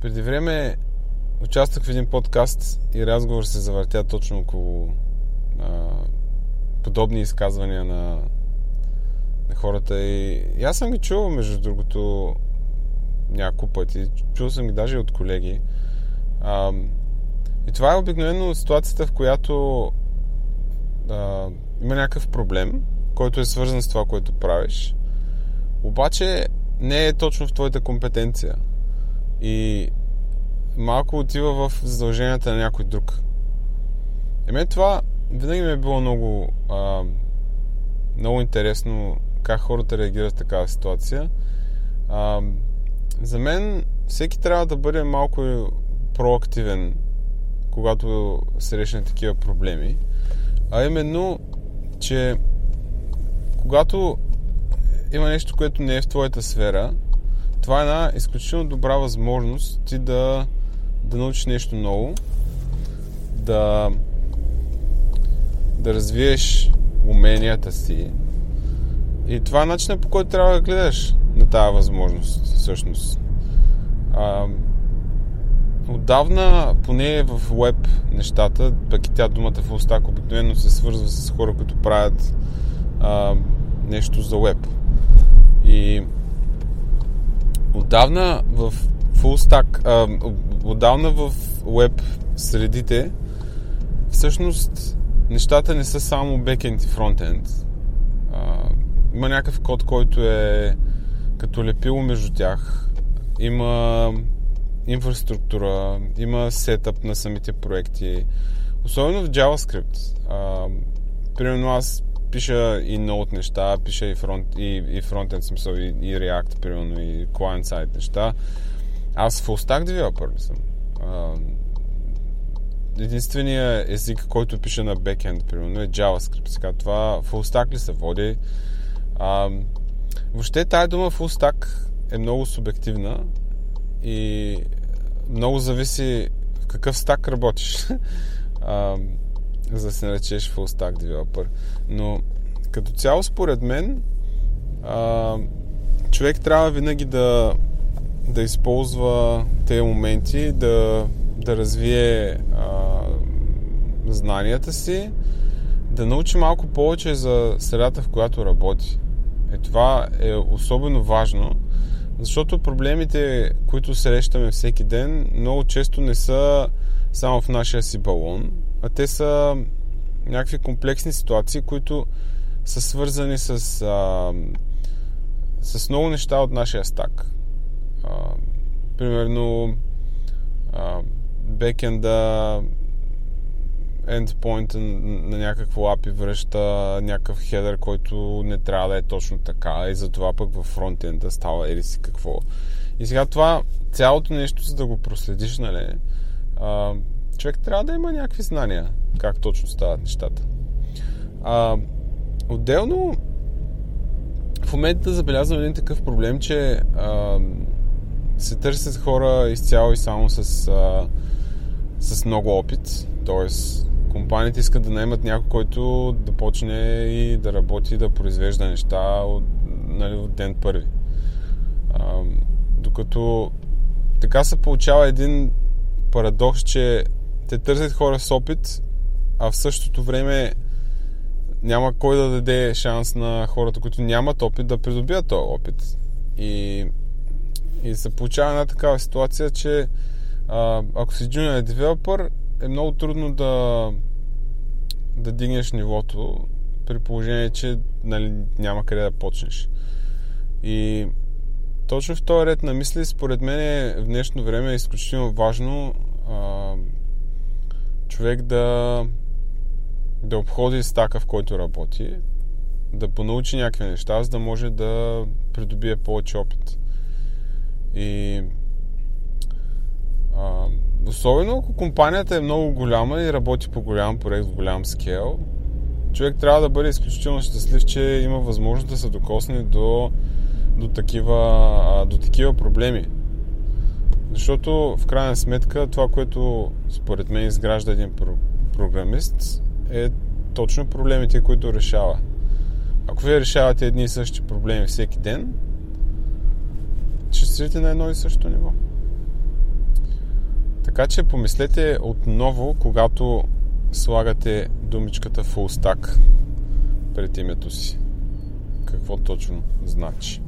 Преди време участвах в един подкаст и разговор се завъртя точно около а, подобни изказвания на, на хората. И, и аз съм ги чувал, между другото, няколко пъти. Чувал съм ги даже и от колеги. А, и това е обикновено ситуацията, в която а, има някакъв проблем, който е свързан с това, което правиш. Обаче не е точно в твоята компетенция. И малко отива в задълженията на някой друг. И това винаги ми е било много, а, много интересно как хората реагират в такава ситуация. А, за мен всеки трябва да бъде малко проактивен, когато срещне такива проблеми. А именно, че когато има нещо, което не е в твоята сфера, това е една изключително добра възможност ти да, да научиш нещо ново, да, да развиеш уменията си. И това е начинът по който трябва да гледаш на тази възможност, всъщност. А, отдавна, поне в веб нещата, пък и тя думата в устак обикновено се свързва с хора, които правят а, нещо за веб. И отдавна в full stack, а, отдавна в веб средите, всъщност нещата не са само бекенд и фронтенд. има някакъв код, който е като лепило между тях. Има инфраструктура, има сетъп на самите проекти. Особено в JavaScript. А, примерно аз пиша и Node неща, пиша и, фронт, и, и фронтенд смисъл, и, и React, примерно, и client-side неща. Аз full stack developer ли съм. А, единственият език, който пише на бекенд, примерно, е JavaScript. Сега това full stack ли се води? А, въобще тая дума full stack е много субективна и много зависи в какъв стак работиш. а, за да се наречеш full stack developer. Но като цяло, според мен, а, човек трябва винаги да, да използва тези моменти, да, да развие а, знанията си, да научи малко повече за средата, в която работи. Е, това е особено важно, защото проблемите, които срещаме всеки ден, много често не са само в нашия си балон, а те са някакви комплексни ситуации, които са свързани с, а, с много неща от нашия стак. А, примерно а, бекенда endpoint на някакво API връща някакъв хедър, който не трябва да е точно така и затова пък във фронтенда става ели си какво. И сега това, цялото нещо, за да го проследиш, нали, а, човек трябва да има някакви знания как точно стават нещата. А, отделно, в момента забелязвам един такъв проблем, че а, се търсят хора изцяло и само с, а, с много опит. Тоест, компаниите искат да наймат някой, който да почне и да работи, да произвежда неща от, нали, от ден първи. А, докато така се получава един парадокс, че те търсят хора с опит, а в същото време няма кой да даде шанс на хората, които нямат опит, да придобият този опит. И, и се получава една такава ситуация, че а, ако си junior девелопър, е много трудно да, да дигнеш нивото, при положение, че нали, няма къде да почнеш. И точно в този ред на мисли, според мен в днешно време е изключително важно а, човек да, да обходи стака, в който работи, да понаучи някакви неща, за да може да придобие повече опит. И а, особено ако компанията е много голяма и работи по голям проект в голям скел, човек трябва да бъде изключително щастлив, че има възможност да се докосне до, до, такива, до такива проблеми. Защото в крайна сметка това, което според мен изгражда един програмист е точно проблемите, които решава. Ако вие решавате едни и същи проблеми всеки ден, ще сидите на едно и също ниво. Така че помислете отново, когато слагате думичката full stack пред името си. Какво точно значи?